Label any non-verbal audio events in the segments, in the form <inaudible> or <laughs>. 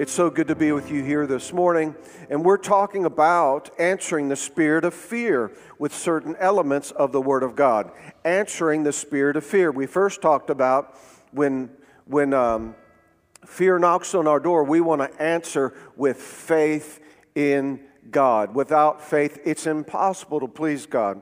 It's so good to be with you here this morning. And we're talking about answering the spirit of fear with certain elements of the Word of God. Answering the spirit of fear. We first talked about when, when um, fear knocks on our door, we want to answer with faith in God. Without faith, it's impossible to please God.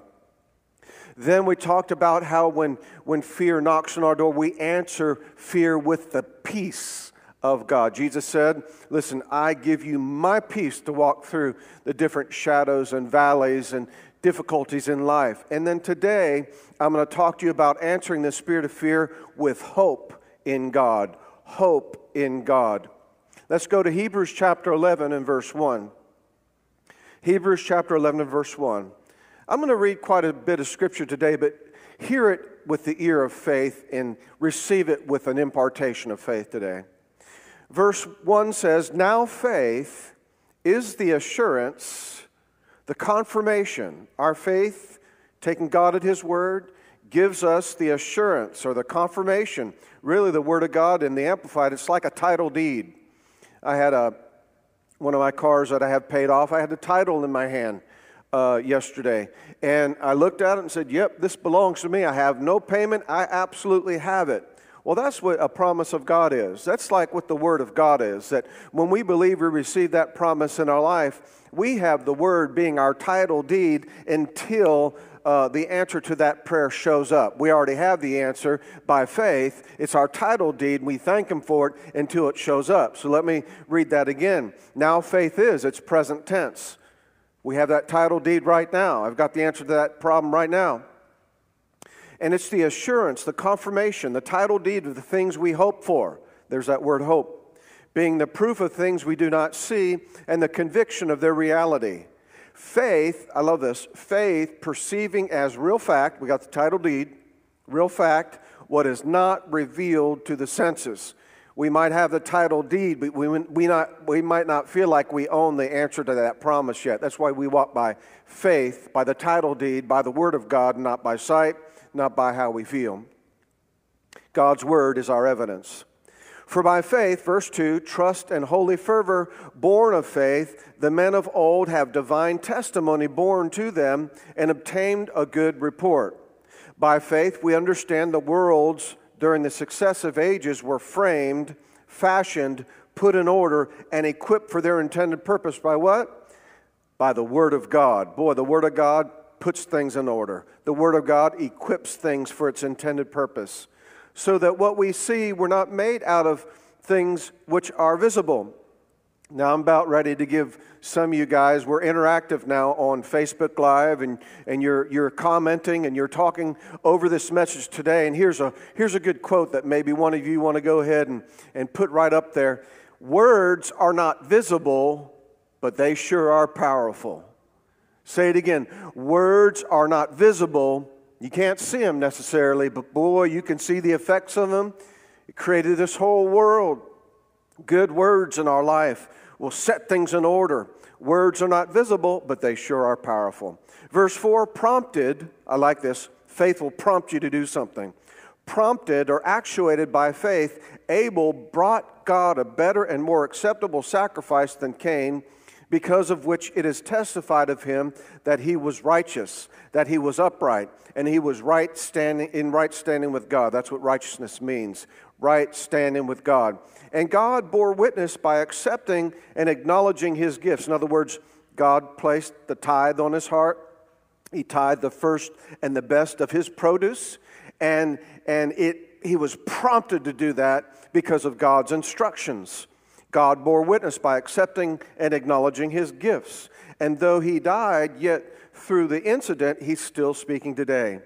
Then we talked about how when, when fear knocks on our door, we answer fear with the peace of God. Jesus said, Listen, I give you my peace to walk through the different shadows and valleys and difficulties in life. And then today, I'm going to talk to you about answering the spirit of fear with hope in God. Hope in God. Let's go to Hebrews chapter 11 and verse 1. Hebrews chapter 11 and verse 1. I'm going to read quite a bit of scripture today, but hear it with the ear of faith and receive it with an impartation of faith today. Verse 1 says, Now faith is the assurance, the confirmation. Our faith, taking God at His word, gives us the assurance or the confirmation. Really, the Word of God in the Amplified, it's like a title deed. I had a, one of my cars that I have paid off, I had the title in my hand. Uh, yesterday. And I looked at it and said, Yep, this belongs to me. I have no payment. I absolutely have it. Well, that's what a promise of God is. That's like what the Word of God is. That when we believe we receive that promise in our life, we have the Word being our title deed until uh, the answer to that prayer shows up. We already have the answer by faith. It's our title deed. We thank Him for it until it shows up. So let me read that again. Now, faith is, it's present tense. We have that title deed right now. I've got the answer to that problem right now. And it's the assurance, the confirmation, the title deed of the things we hope for. There's that word hope. Being the proof of things we do not see and the conviction of their reality. Faith, I love this, faith perceiving as real fact, we got the title deed, real fact, what is not revealed to the senses. We might have the title deed, but we, we, not, we might not feel like we own the answer to that promise yet. That's why we walk by faith, by the title deed, by the Word of God, not by sight not by how we feel. God's word is our evidence. For by faith, verse 2, trust and holy fervor, born of faith, the men of old have divine testimony born to them and obtained a good report. By faith, we understand the worlds during the successive ages were framed, fashioned, put in order, and equipped for their intended purpose by what? By the Word of God. Boy, the Word of God puts things in order. The Word of God equips things for its intended purpose. So that what we see, we're not made out of things which are visible. Now, I'm about ready to give some of you guys, we're interactive now on Facebook Live, and, and you're, you're commenting and you're talking over this message today. And here's a, here's a good quote that maybe one of you want to go ahead and, and put right up there Words are not visible, but they sure are powerful. Say it again. Words are not visible. You can't see them necessarily, but boy, you can see the effects of them. It created this whole world. Good words in our life will set things in order. Words are not visible, but they sure are powerful. Verse 4 prompted, I like this, faith will prompt you to do something. Prompted or actuated by faith, Abel brought God a better and more acceptable sacrifice than Cain because of which it is testified of him that he was righteous, that he was upright, and he was right standing in right standing with God. That's what righteousness means. Right standing with God. And God bore witness by accepting and acknowledging his gifts. In other words, God placed the tithe on his heart. He tithed the first and the best of his produce, and, and it, he was prompted to do that because of God's instructions. God bore witness by accepting and acknowledging his gifts. And though he died, yet through the incident, he's still speaking today.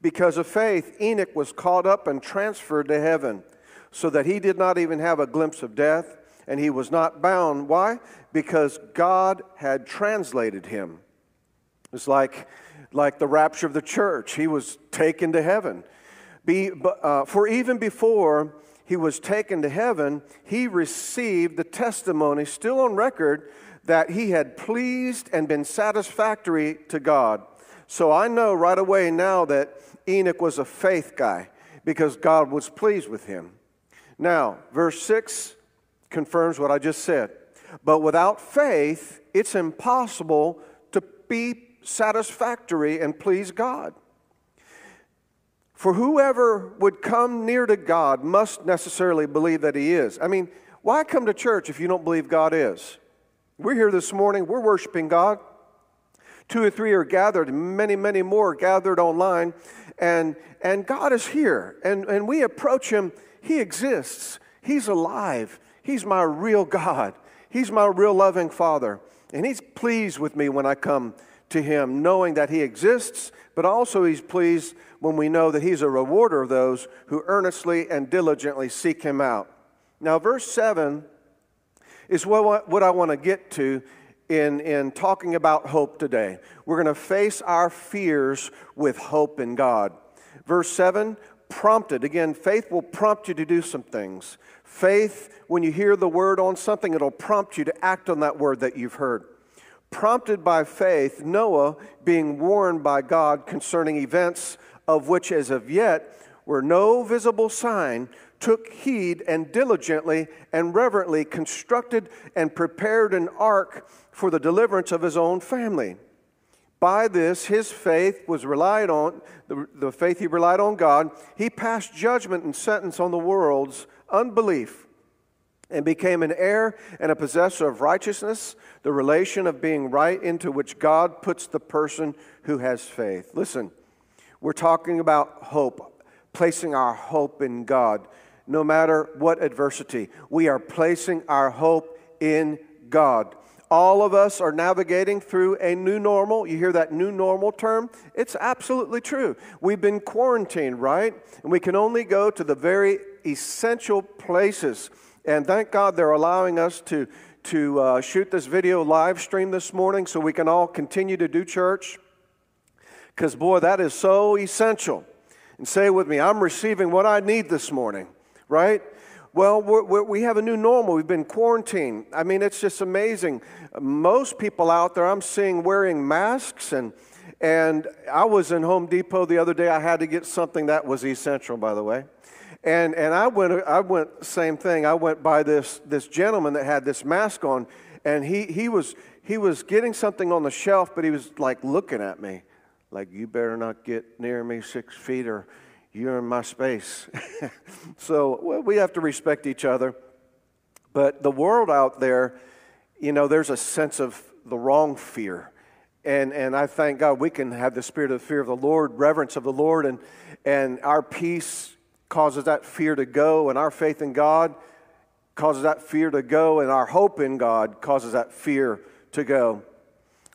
Because of faith, Enoch was caught up and transferred to heaven, so that he did not even have a glimpse of death, and he was not bound. Why? Because God had translated him. It's like, like the rapture of the church. He was taken to heaven. Be, uh, for even before he was taken to heaven, he received the testimony still on record that he had pleased and been satisfactory to God. So I know right away now that Enoch was a faith guy because God was pleased with him. Now, verse 6 confirms what I just said. But without faith, it's impossible to be satisfactory and please God. For whoever would come near to God must necessarily believe that He is. I mean, why come to church if you don't believe God is? We're here this morning, we're worshiping God. Two or three are gathered, many, many more gathered online, and, and God is here. And, and we approach Him, He exists, He's alive, He's my real God, He's my real loving Father. And He's pleased with me when I come to Him, knowing that He exists, but also He's pleased when we know that He's a rewarder of those who earnestly and diligently seek Him out. Now, verse 7 is what, what I want to get to in, in talking about hope today. We're going to face our fears with hope in God. Verse 7 prompted. Again, faith will prompt you to do some things. Faith, when you hear the word on something, it'll prompt you to act on that word that you've heard. Prompted by faith, Noah, being warned by God concerning events of which as of yet were no visible sign, took heed and diligently and reverently constructed and prepared an ark for the deliverance of his own family. By this, his faith was relied on, the, the faith he relied on God. He passed judgment and sentence on the world's unbelief and became an heir and a possessor of righteousness, the relation of being right into which God puts the person who has faith. Listen, we're talking about hope, placing our hope in God no matter what adversity. We are placing our hope in God. All of us are navigating through a new normal. You hear that new normal term? It's absolutely true. We've been quarantined, right? And we can only go to the very essential places. And thank God they're allowing us to, to uh, shoot this video live stream this morning so we can all continue to do church. Because, boy, that is so essential. And say with me, I'm receiving what I need this morning, right? Well, we're, we're, we have a new normal. We've been quarantined. I mean, it's just amazing. Most people out there I'm seeing wearing masks, and, and I was in Home Depot the other day. I had to get something that was essential, by the way. And, and I, went, I went, same thing. I went by this, this gentleman that had this mask on, and he, he, was, he was getting something on the shelf, but he was like looking at me, like, you better not get near me six feet or you're in my space. <laughs> so well, we have to respect each other. But the world out there, you know, there's a sense of the wrong fear. And, and I thank God we can have the spirit of fear of the Lord, reverence of the Lord, and, and our peace causes that fear to go, and our faith in God causes that fear to go, and our hope in God causes that fear to go.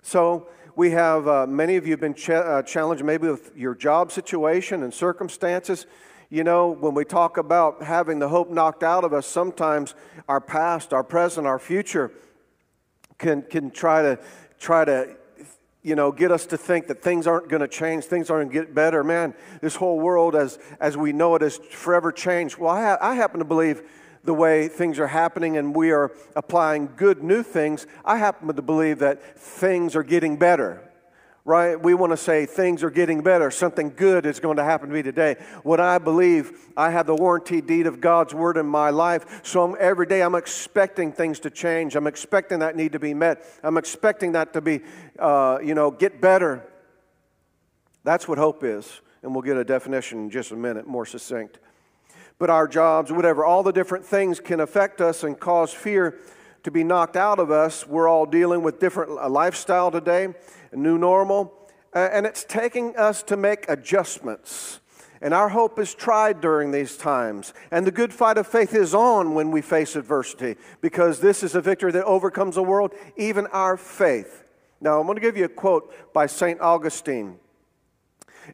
So we have, uh, many of you have been ch- uh, challenged maybe with your job situation and circumstances. You know, when we talk about having the hope knocked out of us, sometimes our past, our present, our future can, can try to, try to, you know, get us to think that things aren't going to change, things aren't going to get better. Man, this whole world as, as we know it has forever changed. Well, I, ha- I happen to believe the way things are happening and we are applying good new things, I happen to believe that things are getting better. Right? We want to say things are getting better. Something good is going to happen to me today. What I believe, I have the warranty deed of God's word in my life. So I'm, every day I'm expecting things to change. I'm expecting that need to be met. I'm expecting that to be, uh, you know, get better. That's what hope is. And we'll get a definition in just a minute, more succinct but our jobs, whatever, all the different things can affect us and cause fear to be knocked out of us. We're all dealing with different uh, lifestyle today, new normal, uh, and it's taking us to make adjustments. And our hope is tried during these times. And the good fight of faith is on when we face adversity, because this is a victory that overcomes the world, even our faith. Now, I'm going to give you a quote by St. Augustine.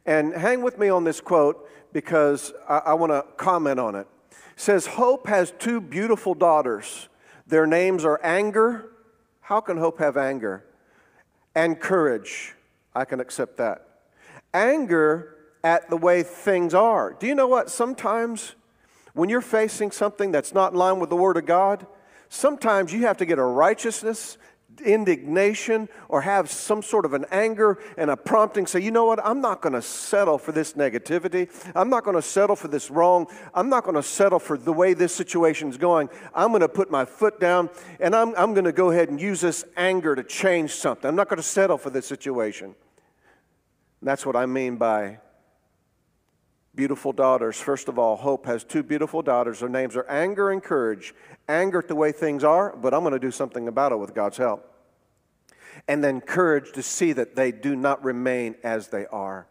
And hang with me on this quote because I, I want to comment on it. it. Says, Hope has two beautiful daughters. Their names are anger. How can hope have anger? And courage. I can accept that. Anger at the way things are. Do you know what? Sometimes when you're facing something that's not in line with the Word of God, sometimes you have to get a righteousness, indignation or have some sort of an anger and a prompting say, you know what, I'm not going to settle for this negativity. I'm not going to settle for this wrong. I'm not going to settle for the way this situation is going. I'm going to put my foot down and I'm, I'm going to go ahead and use this anger to change something. I'm not going to settle for this situation. And that's what I mean by beautiful daughters. First of all, Hope has two beautiful daughters. Their names are Anger and Courage. Anger at the way things are, but I'm going to do something about it with God's help. And then courage to see that they do not remain as they are.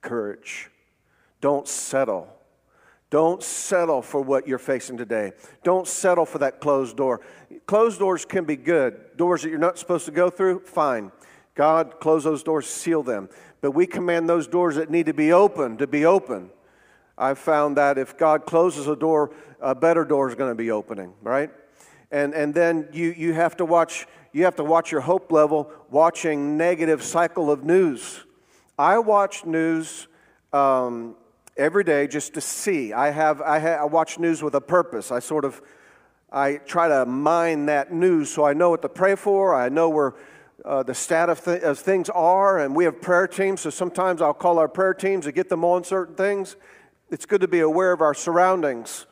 Courage. Don't settle. Don't settle for what you're facing today. Don't settle for that closed door. Closed doors can be good. Doors that you're not supposed to go through, fine. God, close those doors, seal them. But we command those doors that need to be open to be open. I've found that if God closes a door, a better door is going to be opening, right? And, and then you, you, have to watch, you have to watch your hope level watching negative cycle of news. I watch news um, every day just to see. I, have, I, ha- I watch news with a purpose. I sort of I try to mine that news so I know what to pray for. I know where uh, the stat of, th- of things are, and we have prayer teams, so sometimes I'll call our prayer teams to get them on certain things. It's good to be aware of our surroundings,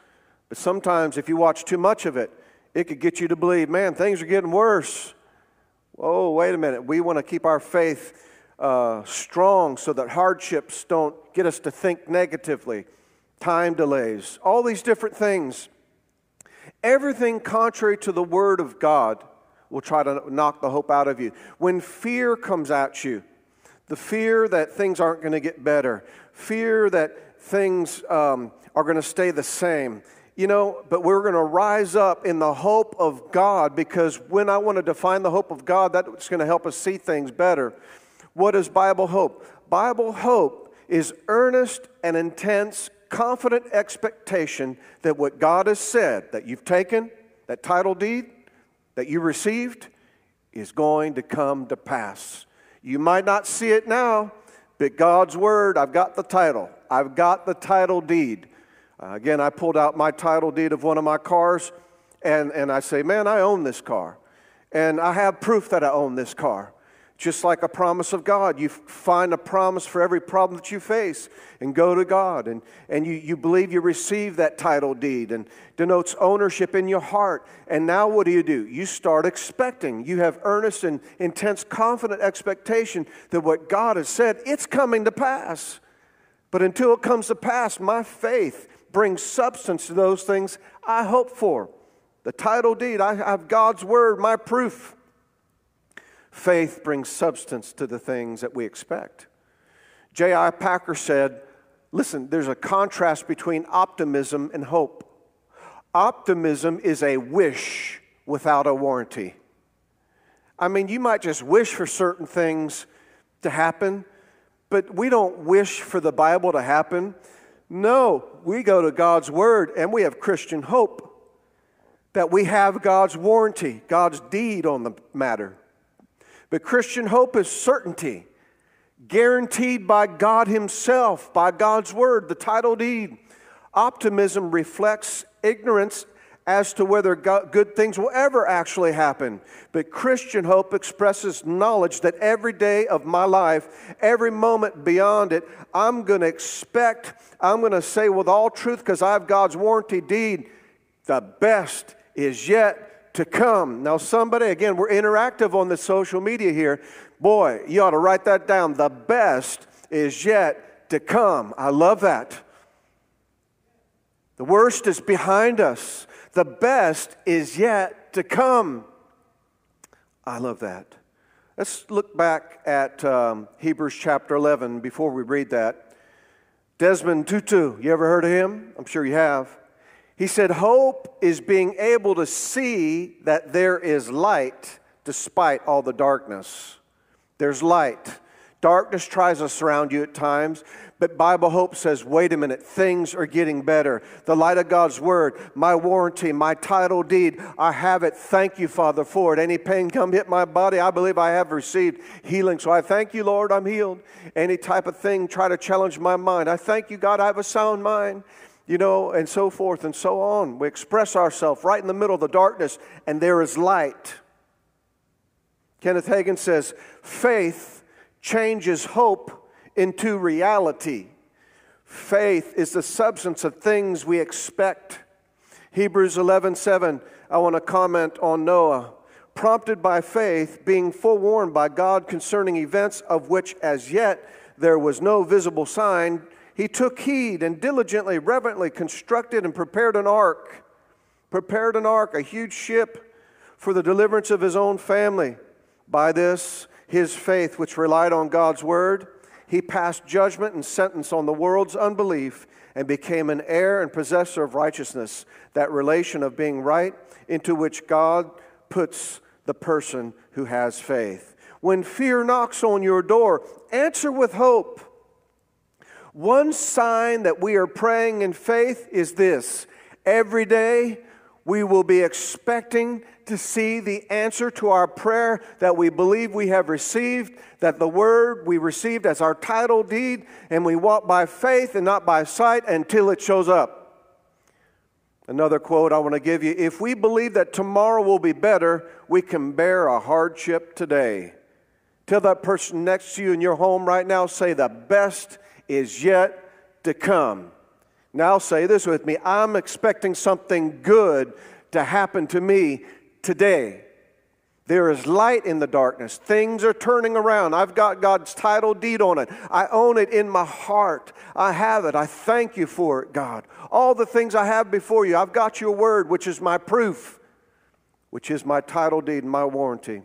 but sometimes if you watch too much of it, it could get you to believe, man, things are getting worse. Oh, wait a minute. We want to keep our faith uh, strong so that hardships don't get us to think negatively, time delays, all these different things. Everything contrary to the Word of God will try to knock the hope out of you. When fear comes at you, the fear that things aren't going to get better, fear that things um, are going to stay the same, you know, but we're going to rise up in the hope of God because when I want to define the hope of God, that's going to help us see things better. What is Bible hope? Bible hope is earnest and intense, confident expectation that what God has said, that you've taken, that title deed, that you received is going to come to pass. You might not see it now, but God's word, I've got the title. I've got the title deed. Uh, again, I pulled out my title deed of one of my cars, and, and I say, Man, I own this car. And I have proof that I own this car. Just like a promise of God, you find a promise for every problem that you face and go to God. And, and you, you believe you receive that title deed and denotes ownership in your heart. And now what do you do? You start expecting. You have earnest and intense, confident expectation that what God has said, it's coming to pass. But until it comes to pass, my faith brings substance to those things I hope for. The title deed, I have God's word, my proof. Faith brings substance to the things that we expect. J.I. Packer said, Listen, there's a contrast between optimism and hope. Optimism is a wish without a warranty. I mean, you might just wish for certain things to happen, but we don't wish for the Bible to happen. No, we go to God's Word and we have Christian hope that we have God's warranty, God's deed on the matter. But Christian hope is certainty, guaranteed by God Himself, by God's Word, the title deed. Optimism reflects ignorance as to whether good things will ever actually happen. But Christian hope expresses knowledge that every day of my life, every moment beyond it, I'm going to expect, I'm going to say with all truth, because I have God's warranty deed, the best is yet to come. Now, somebody, again, we're interactive on the social media here. Boy, you ought to write that down. The best is yet to come. I love that. The worst is behind us. The best is yet to come. I love that. Let's look back at um, Hebrews chapter 11 before we read that. Desmond Tutu, you ever heard of him? I'm sure you have. He said, Hope is being able to see that there is light despite all the darkness. There's light. Darkness tries to surround you at times, but Bible hope says, wait a minute, things are getting better. The light of God's word, my warranty, my title deed, I have it. Thank you, Father, for it. Any pain come hit my body, I believe I have received healing. So I thank you, Lord, I'm healed. Any type of thing try to challenge my mind. I thank you, God, I have a sound mind you know, and so forth and so on. We express ourselves right in the middle of the darkness, and there is light. Kenneth Hagin says, faith changes hope into reality. Faith is the substance of things we expect. Hebrews 11:7, I want to comment on Noah. Prompted by faith, being forewarned by God concerning events of which as yet there was no visible sign, he took heed and diligently, reverently constructed and prepared an ark. Prepared an ark, a huge ship, for the deliverance of his own family. By this, his faith, which relied on God's word, he passed judgment and sentence on the world's unbelief and became an heir and possessor of righteousness, that relation of being right into which God puts the person who has faith. When fear knocks on your door, answer with hope. One sign that we are praying in faith is this every day we will be expecting to see the answer to our prayer that we believe we have received, that the word we received as our title deed, and we walk by faith and not by sight until it shows up. Another quote I want to give you if we believe that tomorrow will be better, we can bear a hardship today. Tell that person next to you in your home right now, say, The best is yet to come. Now, say this with me I'm expecting something good to happen to me today. There is light in the darkness. Things are turning around. I've got God's title deed on it. I own it in my heart. I have it. I thank you for it, God. All the things I have before you, I've got your word, which is my proof, which is my title deed and my warranty.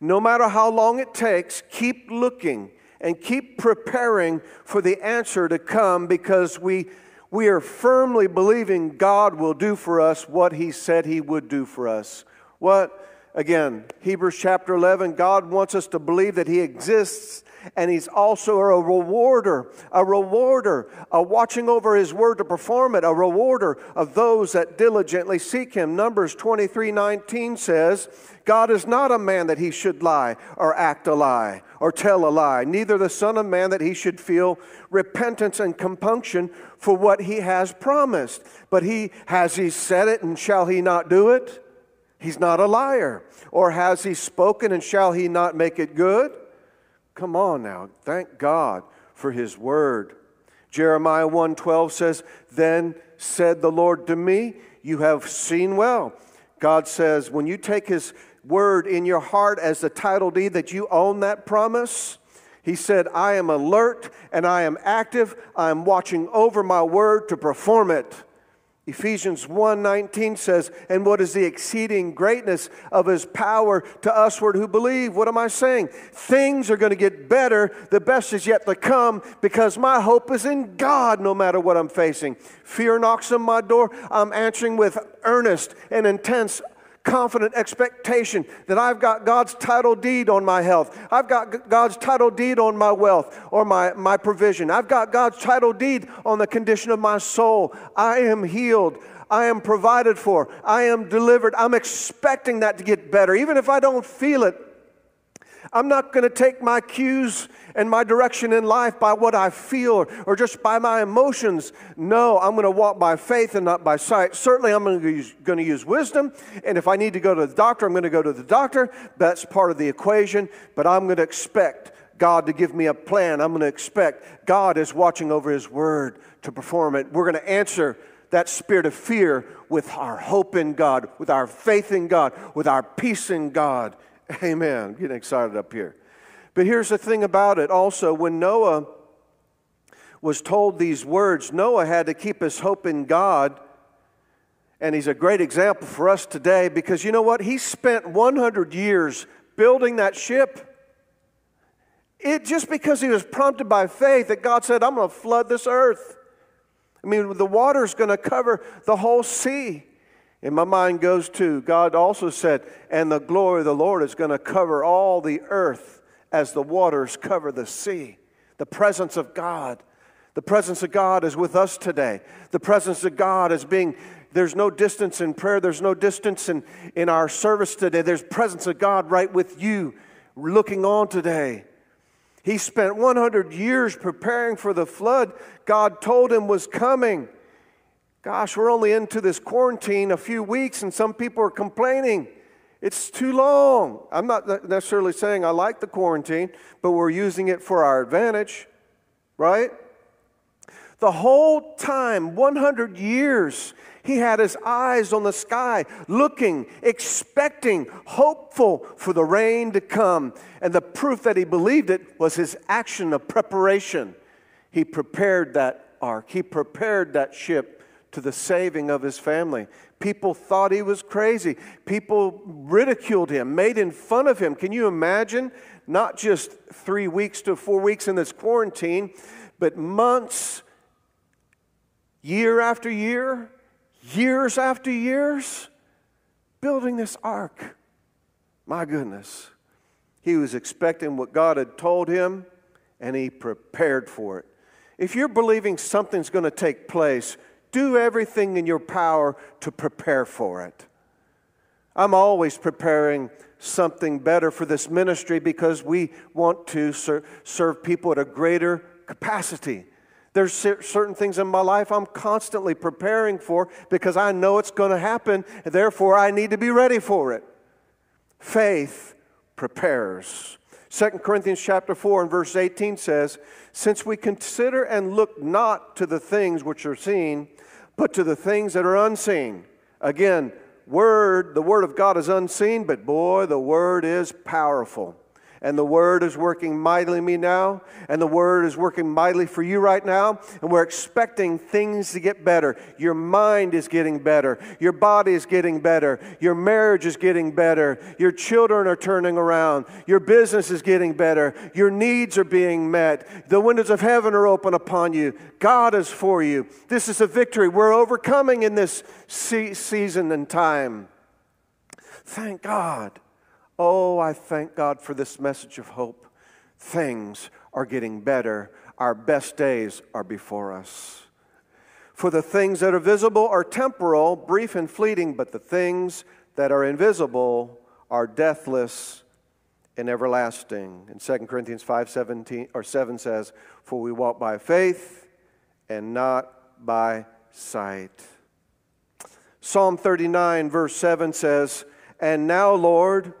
No matter how long it takes, keep looking and keep preparing for the answer to come because we we are firmly believing God will do for us what He said He would do for us. What? Again, Hebrews chapter 11, God wants us to believe that He exists and He's also a rewarder, a rewarder, a watching over His word to perform it, a rewarder of those that diligently seek Him. Numbers 23 19 says, God is not a man that He should lie or act a lie or tell a lie, neither the Son of Man that he should feel repentance and compunction for what he has promised. But he has he said it and shall he not do it? He's not a liar. Or has he spoken and shall he not make it good? Come on now. Thank God for his word. Jeremiah 1:12 says, "Then said the Lord to me, you have seen well." God says, when you take his word in your heart as the title deed that you own that promise. He said, I am alert and I am active. I am watching over my word to perform it. Ephesians 1:19 says, "And what is the exceeding greatness of his power to usward who believe?" What am I saying? Things are going to get better. The best is yet to come because my hope is in God no matter what I'm facing. Fear knocks on my door. I'm answering with earnest and intense confident expectation that I've got God's title deed on my health. I've got God's title deed on my wealth or my, my provision. I've got God's title deed on the condition of my soul. I am healed. I am provided for. I am delivered. I'm expecting that to get better. Even if I don't feel it, I'm not going to take my cues and my direction in life by what I feel or just by my emotions. No, I'm going to walk by faith and not by sight. Certainly, I'm going to, use, wisdom. And if I need to go to the doctor, I'm going to go to the doctor. That's part of the equation. But I'm going to expect God to give me a plan. I'm going to expect God is watching over His word to perform it. We're going to answer that spirit of fear with our hope in God, with our faith in God, with our peace in God. <laughs> Amen. I'm getting excited up here. But here's the thing about it also when Noah was told these words, Noah had to keep his hope in God. And he's a great example for us today because you know what? He spent 100 years building that ship. It just because he was prompted by faith that God said, I'm going to flood this earth. I mean, the water's going to cover the whole sea. And my mind goes to God also said, and the glory of the Lord is going to cover all the earth as the waters cover the sea. The presence of God. The presence of God is with us today. The presence of God is being, there's no distance in prayer, there's no distance in, in our service today. There's presence of God right with you, looking on today. He spent 100 years preparing for the flood God told him was coming. Gosh, we're only into this quarantine a few weeks, and some people are complaining. It's too long. I'm not necessarily saying I like the quarantine, but we're using it for our advantage, right? The whole time, 100 years, he had his eyes on the sky, looking, expecting, hopeful for the rain to come. And the proof that he believed it was his action of preparation. He prepared that ark, he prepared that ship to the saving of his family. People thought he was crazy. People ridiculed him, made in fun of him. Can you imagine? Not just three weeks to four weeks in this quarantine, but months, year after year, years after years, building this ark. My goodness. He was expecting what God had told him, and he prepared for it. If you're believing something's going to take place, do everything in your power to prepare for it. I'm always preparing something better for this ministry because we want to ser- serve people at a greater capacity. There's certain things in my life I'm constantly preparing for because I know it's going to happen, therefore I need to be ready for it. Faith prepares. 2 Corinthians chapter 4 and verse 18 says, Since we consider and look not to the things which are seen, but to the things that are unseen. Again, word, the word of God is unseen, but boy, the word is powerful and the Word is working mightily me now, and the Word is working mightily for you right now, and we're expecting things to get better. Your mind is getting better, your body is getting better, your marriage is getting better, your children are turning around, your business is getting better, your needs are being met, the windows of heaven are open upon you. God is for you. This is a victory. We're overcoming in this season and time. Thank God. Oh, I thank God for this message of hope. Things are getting better. Our best days are before us. For the things that are visible are temporal, brief and fleeting, but the things that are invisible are deathless and everlasting. And 2 Corinthians 5 17, or 7 says, For we walk by faith and not by sight. Psalm 39, verse 7 says, And now, Lord,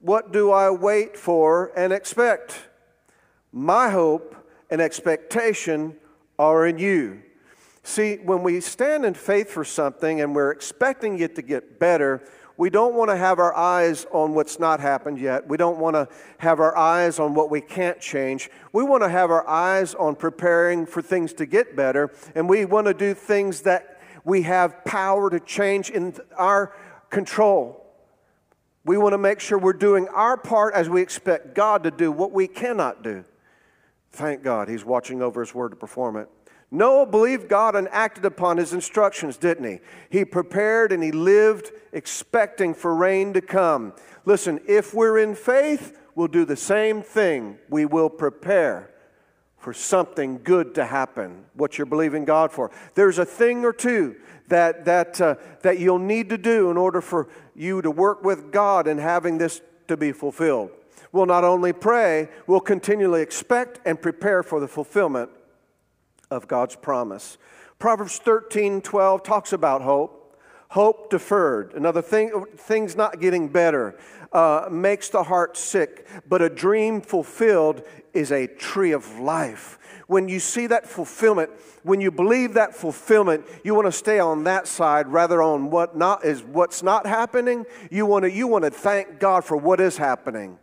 what do I wait for and expect? My hope and expectation are in you. See, when we stand in faith for something and we're expecting it to get better, we don't want to have our eyes on what's not happened yet. We don't want to have our eyes on what we can't change. We want to have our eyes on preparing for things to get better, and we want to do things that we have power to change in our control. We want to make sure we're doing our part as we expect God to do what we cannot do. Thank God, He's watching over His word to perform it. Noah believed God and acted upon His instructions, didn't he? He prepared and he lived expecting for rain to come. Listen, if we're in faith, we'll do the same thing. We will prepare for something good to happen, what you're believing God for. There's a thing or two that, that, uh, that you'll need to do in order for you to work with God in having this to be fulfilled. We'll not only pray, we'll continually expect and prepare for the fulfillment of God's promise. Proverbs 13 12 talks about hope. Hope deferred. Another thing, things not getting better, uh, makes the heart sick, but a dream fulfilled is a tree of life when you see that fulfillment, when you believe that fulfillment, you want to stay on that side rather on what not is what's not happening. You want to you want to thank God for what is happening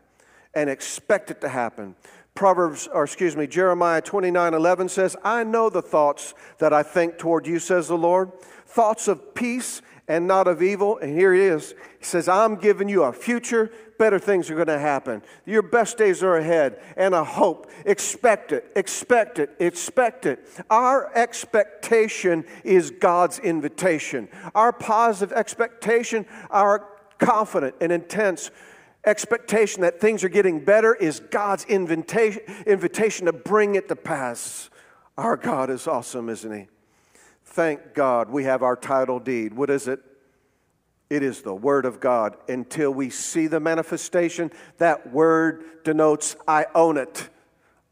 and expect it to happen. Proverbs, or excuse me, Jeremiah 29 11 says, I know the thoughts that I think toward you, says the Lord, thoughts of peace and not of evil. And here he is. He says, I'm giving you a future better things are going to happen. Your best days are ahead, and a hope. Expect it, expect it, expect it. Our expectation is God's invitation. Our positive expectation, our confident and intense expectation that things are getting better is God's invitation, invitation to bring it to pass. Our God is awesome, isn't He? Thank God we have our title deed. What is it? It is the Word of God. Until we see the manifestation, that word denotes I own it.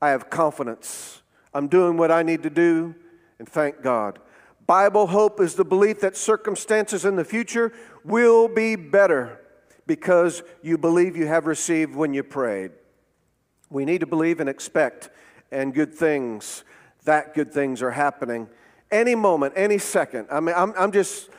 I have confidence. I'm doing what I need to do, and thank God. Bible hope is the belief that circumstances in the future will be better because you believe you have received when you prayed. We need to believe and expect, and good things, that good things are happening any moment, any second. I mean, I'm, I'm just,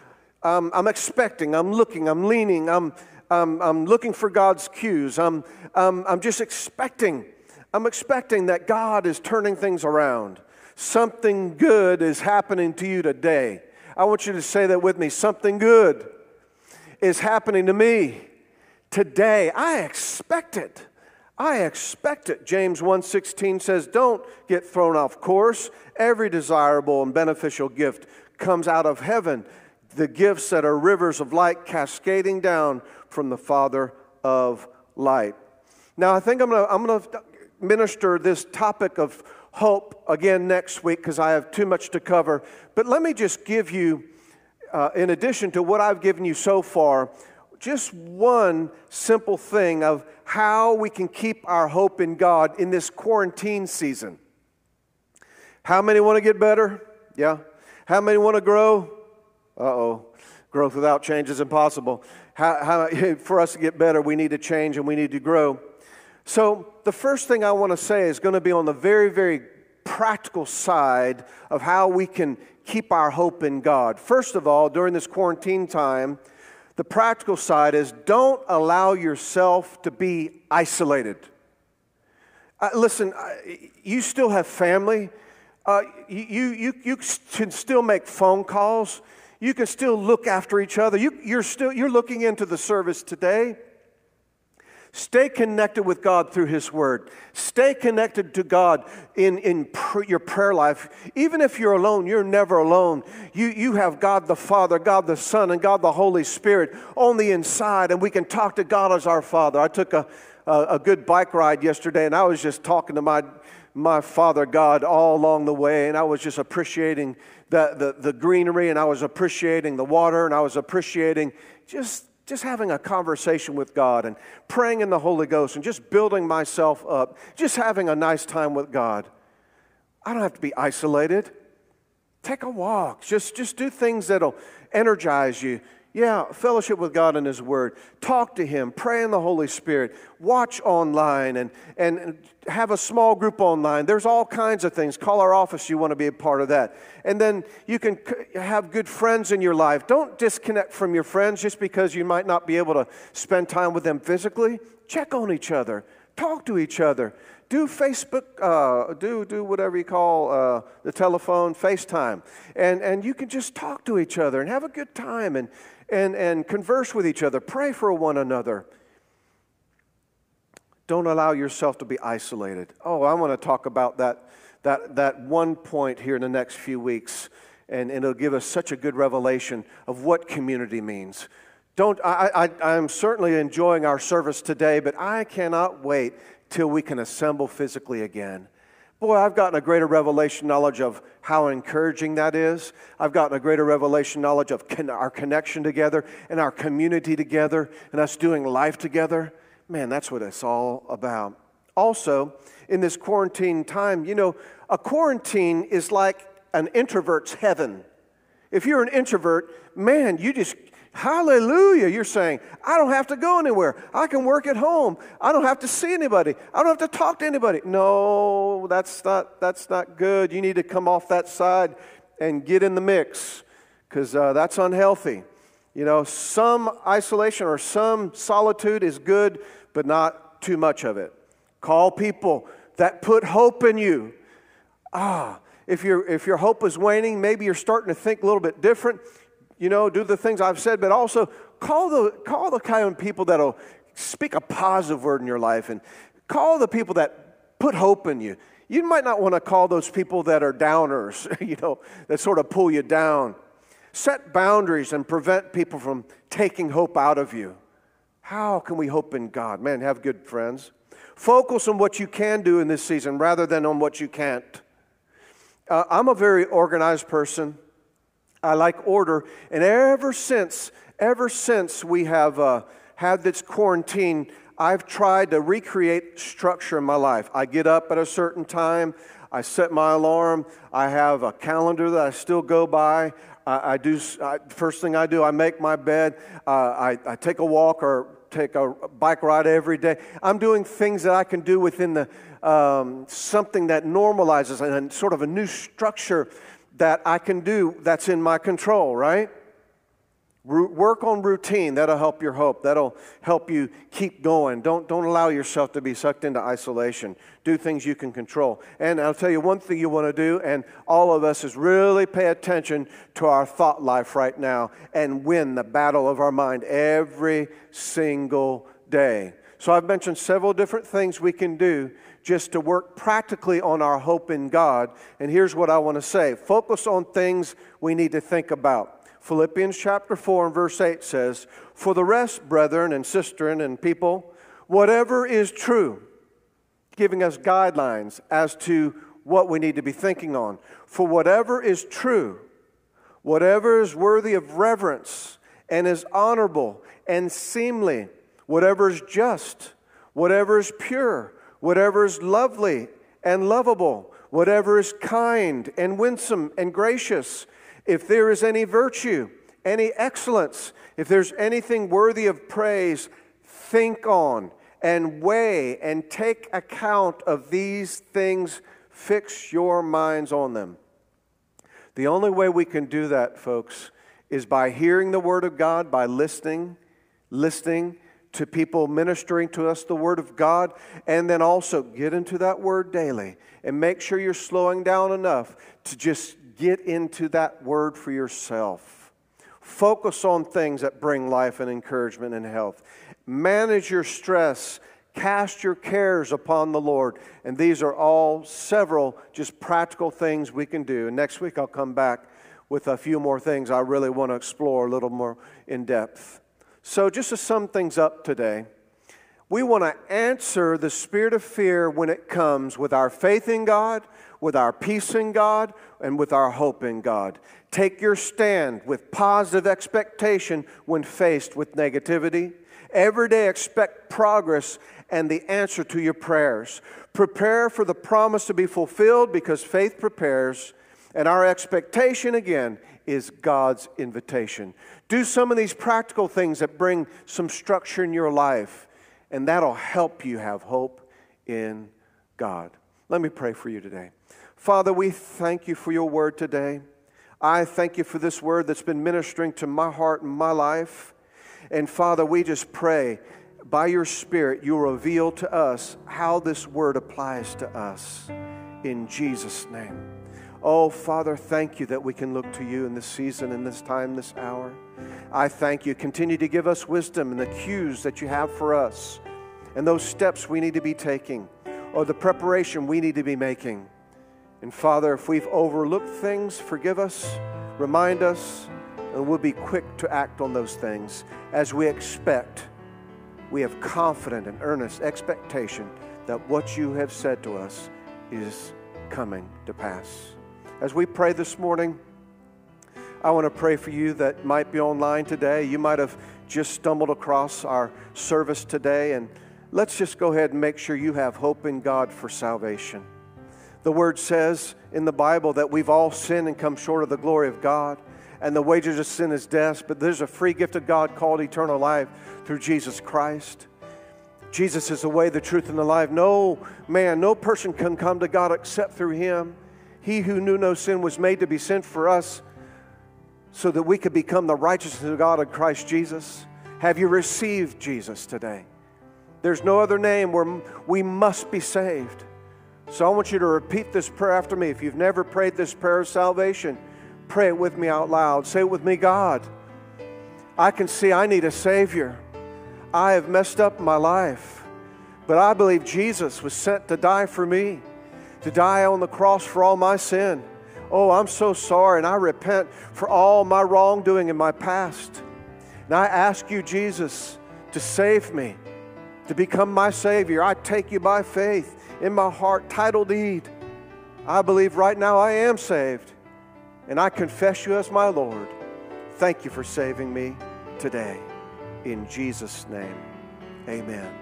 um, I'm expecting, I'm looking, I'm leaning, I'm, I'm, I'm looking for God's cues. I'm, I'm, I'm just expecting. I'm expecting that God is turning things around. Something good is happening to you today. I want you to say that with me. Something good is happening to me today. I expect it. I expect it. James 1:16 says, "Don't get thrown off course. Every desirable and beneficial gift comes out of heaven, the gifts that are rivers of light cascading down from the Father of light." Now, I think I'm going to I'm to minister this topic of hope again next week because I have too much to cover. But let me just give you, uh, in addition to what I've given you so far, just one simple thing of how we can keep our hope in God in this quarantine season. How many want to get better? Yeah. How many want to grow? Uh oh. Growth without change is impossible. How, how, <laughs> for us to get better, we need to change and we need to grow. So, the first thing I want to say is going to be on the very, very practical side of how we can keep our hope in God. First of all, during this quarantine time, the practical side is don't allow yourself to be isolated. Uh, listen, you still have family. Uh, you, you, you can still make phone calls. You can still look after each other. You, you're, still, you're looking into the service today. Stay connected with God through His Word. Stay connected to God in, in pr- your prayer life. Even if you're alone, you're never alone. You, you have God the Father, God the Son, and God the Holy Spirit on the inside, and we can talk to God as our Father. I took a, a, a good bike ride yesterday, and I was just talking to my, my Father God all along the way, and I was just appreciating the, the, the greenery, and I was appreciating the water, and I was appreciating just just having a conversation with God and praying in the Holy Ghost and just building myself up, just having a nice time with God. I don't have to be isolated. Take a walk. Just, just do things that'll energize you. Yeah, fellowship with God and His Word. Talk to Him. Pray in the Holy Spirit. Watch online and, and, have a small group online. There's all kinds of things. Call our office, you want to be a part of that. And then you can have good friends in your life. Don't disconnect from your friends just because you might not be able to spend time with them physically. Check on each other. Talk to each other. Do Facebook, uh, do, do whatever you call uh, the telephone, FaceTime. And, and you can just talk to each other and have a good time and, and, and converse with each other. Pray for one another. Don't allow yourself to be isolated. Oh, I want to talk about that, that, that one point here in the next few weeks, and, and it'll give us such a good revelation of what community means. Don't, I, I, I'm certainly enjoying our service today, but I cannot wait till we can assemble physically again. Boy, I've gotten a greater revelation knowledge of how encouraging that is. I've gotten a greater revelation knowledge of con- our connection together and our community together and us doing life together. Man, that's what it's all about. Also, in this quarantine time, you know, a quarantine is like an introvert's heaven. If you're an introvert, man, you just Hallelujah. You're saying, I don't have to go anywhere. I can work at home. I don't have to see anybody. I don't have to talk to anybody. No, that's not, that's not good. You need to come off that side and get in the mix because uh, that's unhealthy. You know, some isolation or some solitude is good, but not too much of it. Call people that put hope in you. Ah, if, your if your hope is waning, maybe you're starting to think a little bit different you know, do the things I've said, but also call the, call the kind of people that'll speak a positive word in your life and call the people that put hope in you. You might not want to call those people that are downers, <laughs> you know, that sort of pull you down. Set boundaries and prevent people from taking hope out of you. How can we hope in God? Man, have good friends. Focus on what you can do in this season rather than on what you can't. Uh, I'm a very organized person. I like order. And ever since, ever since we have uh, had this quarantine, I've tried to recreate structure in my life. I get up at a certain time. I set my alarm. I have a calendar that I still go by. I, do. I, first thing I do, I make my bed. Uh, I, I take a walk or take a bike ride every day. I'm doing things that I can do within the um, something that normalizes and sort of a new structure that I can do that's in my control, right? Work on routine. That'll help your hope. That'll help you keep going. Don't, don't allow yourself to be sucked into isolation. Do things you can control. And I'll tell you one thing you want to do, and all of us, is really pay attention to our thought life right now and win the battle of our mind every single day. So I've mentioned several different things we can do just to work practically on our hope in God. And here's what I want to say focus on things we need to think about. Philippians chapter 4 and verse 8 says, For the rest, brethren and sistren and people, whatever is true, giving us guidelines as to what we need to be thinking on. For whatever is true, whatever is worthy of reverence and is honorable and seemly, whatever is just, whatever is pure, whatever is lovely and lovable, whatever is kind and winsome and gracious if there is any virtue, any excellence, if there's anything worthy of praise, think on and weigh and take account of these things. Fix your minds on them. The only way we can do that, folks, is by hearing the Word of God, by listening, listening to people ministering to us the Word of God, and then also get into that Word daily and make sure you're slowing down enough to just get into that word for yourself. Focus on things that bring life and encouragement and health. Manage your stress. Cast your cares upon the Lord. And these are all several just practical things we can do. And next week I'll come back with a few more things I really want to explore a little more in depth. So, just to sum things up today, we want to answer the spirit of fear when it comes with our faith in God, with our peace in God and with our hope in God. Take your stand with positive expectation when faced with negativity. Every day, expect progress and the answer to your prayers. Prepare for the promise to be fulfilled because faith prepares, and our expectation again is God's invitation. Do some of these practical things that bring some structure in your life, and that'll help you have hope in God. Let me pray for you today. Father, we thank you for your word today. I thank you for this word that's been ministering to my heart and my life. And Father, we just pray by your Spirit, you reveal to us how this word applies to us in Jesus' name. Oh, Father, thank you that we can look to you in this season, in this time, this hour. I thank you. Continue to give us wisdom and the cues that you have for us and those steps we need to be taking or the preparation we need to be making. And Father, if we've overlooked things, forgive us, remind us, and we'll be quick to act on those things as we expect. We have confident and earnest expectation that what you have said to us is coming to pass. As we pray this morning, I want to pray for you that might be online today. You might have just stumbled across our service today, and let's just go ahead and make sure you have hope in God for salvation. The word says in the Bible that we've all sinned and come short of the glory of God, and the wages of sin is death, but there's a free gift of God called eternal life through Jesus Christ. Jesus is the way, the truth, and the life. No man, no person can come to God except through Him. He who knew no sin was made to be sin for us so that we could become the righteousness of God in Christ Jesus. Have you received Jesus today? There's no other name where we must be saved. So I want you to repeat this prayer after me. If you've never prayed this prayer of salvation, pray it with me out loud. Say it with me God, I can see I need a Savior. I have messed up my life, but I believe Jesus was sent to die for me, to die on the cross for all my sin. Oh, I'm so sorry, and I repent for all my wrongdoing in my past. And I ask you, Jesus, to save me, to become my Savior. I take you by faith in my heart, title deed. I believe right now I am saved, and I confess you as my Lord. Thank you for saving me today. In Jesus' name, amen.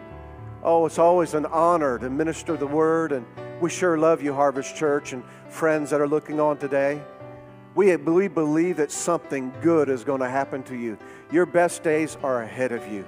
Oh, it's always an honor to minister the word, and we sure love you, Harvest Church, and friends that are looking on today. We, we believe that something good is going to happen to you. Your best days are ahead of you.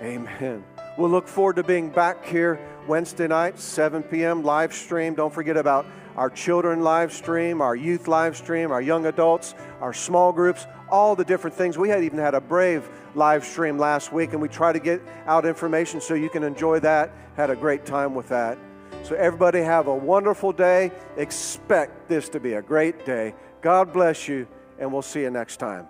Amen. We'll look forward to being back here Wednesday night, 7 p.m. live stream. Don't forget about our children live stream, our youth live stream, our young adults, our small groups, all the different things. We had even had a Brave live stream last week, and we try to get out information so you can enjoy that. Had a great time with that. So, everybody, have a wonderful day. Expect this to be a great day. God bless you, and we'll see you next time.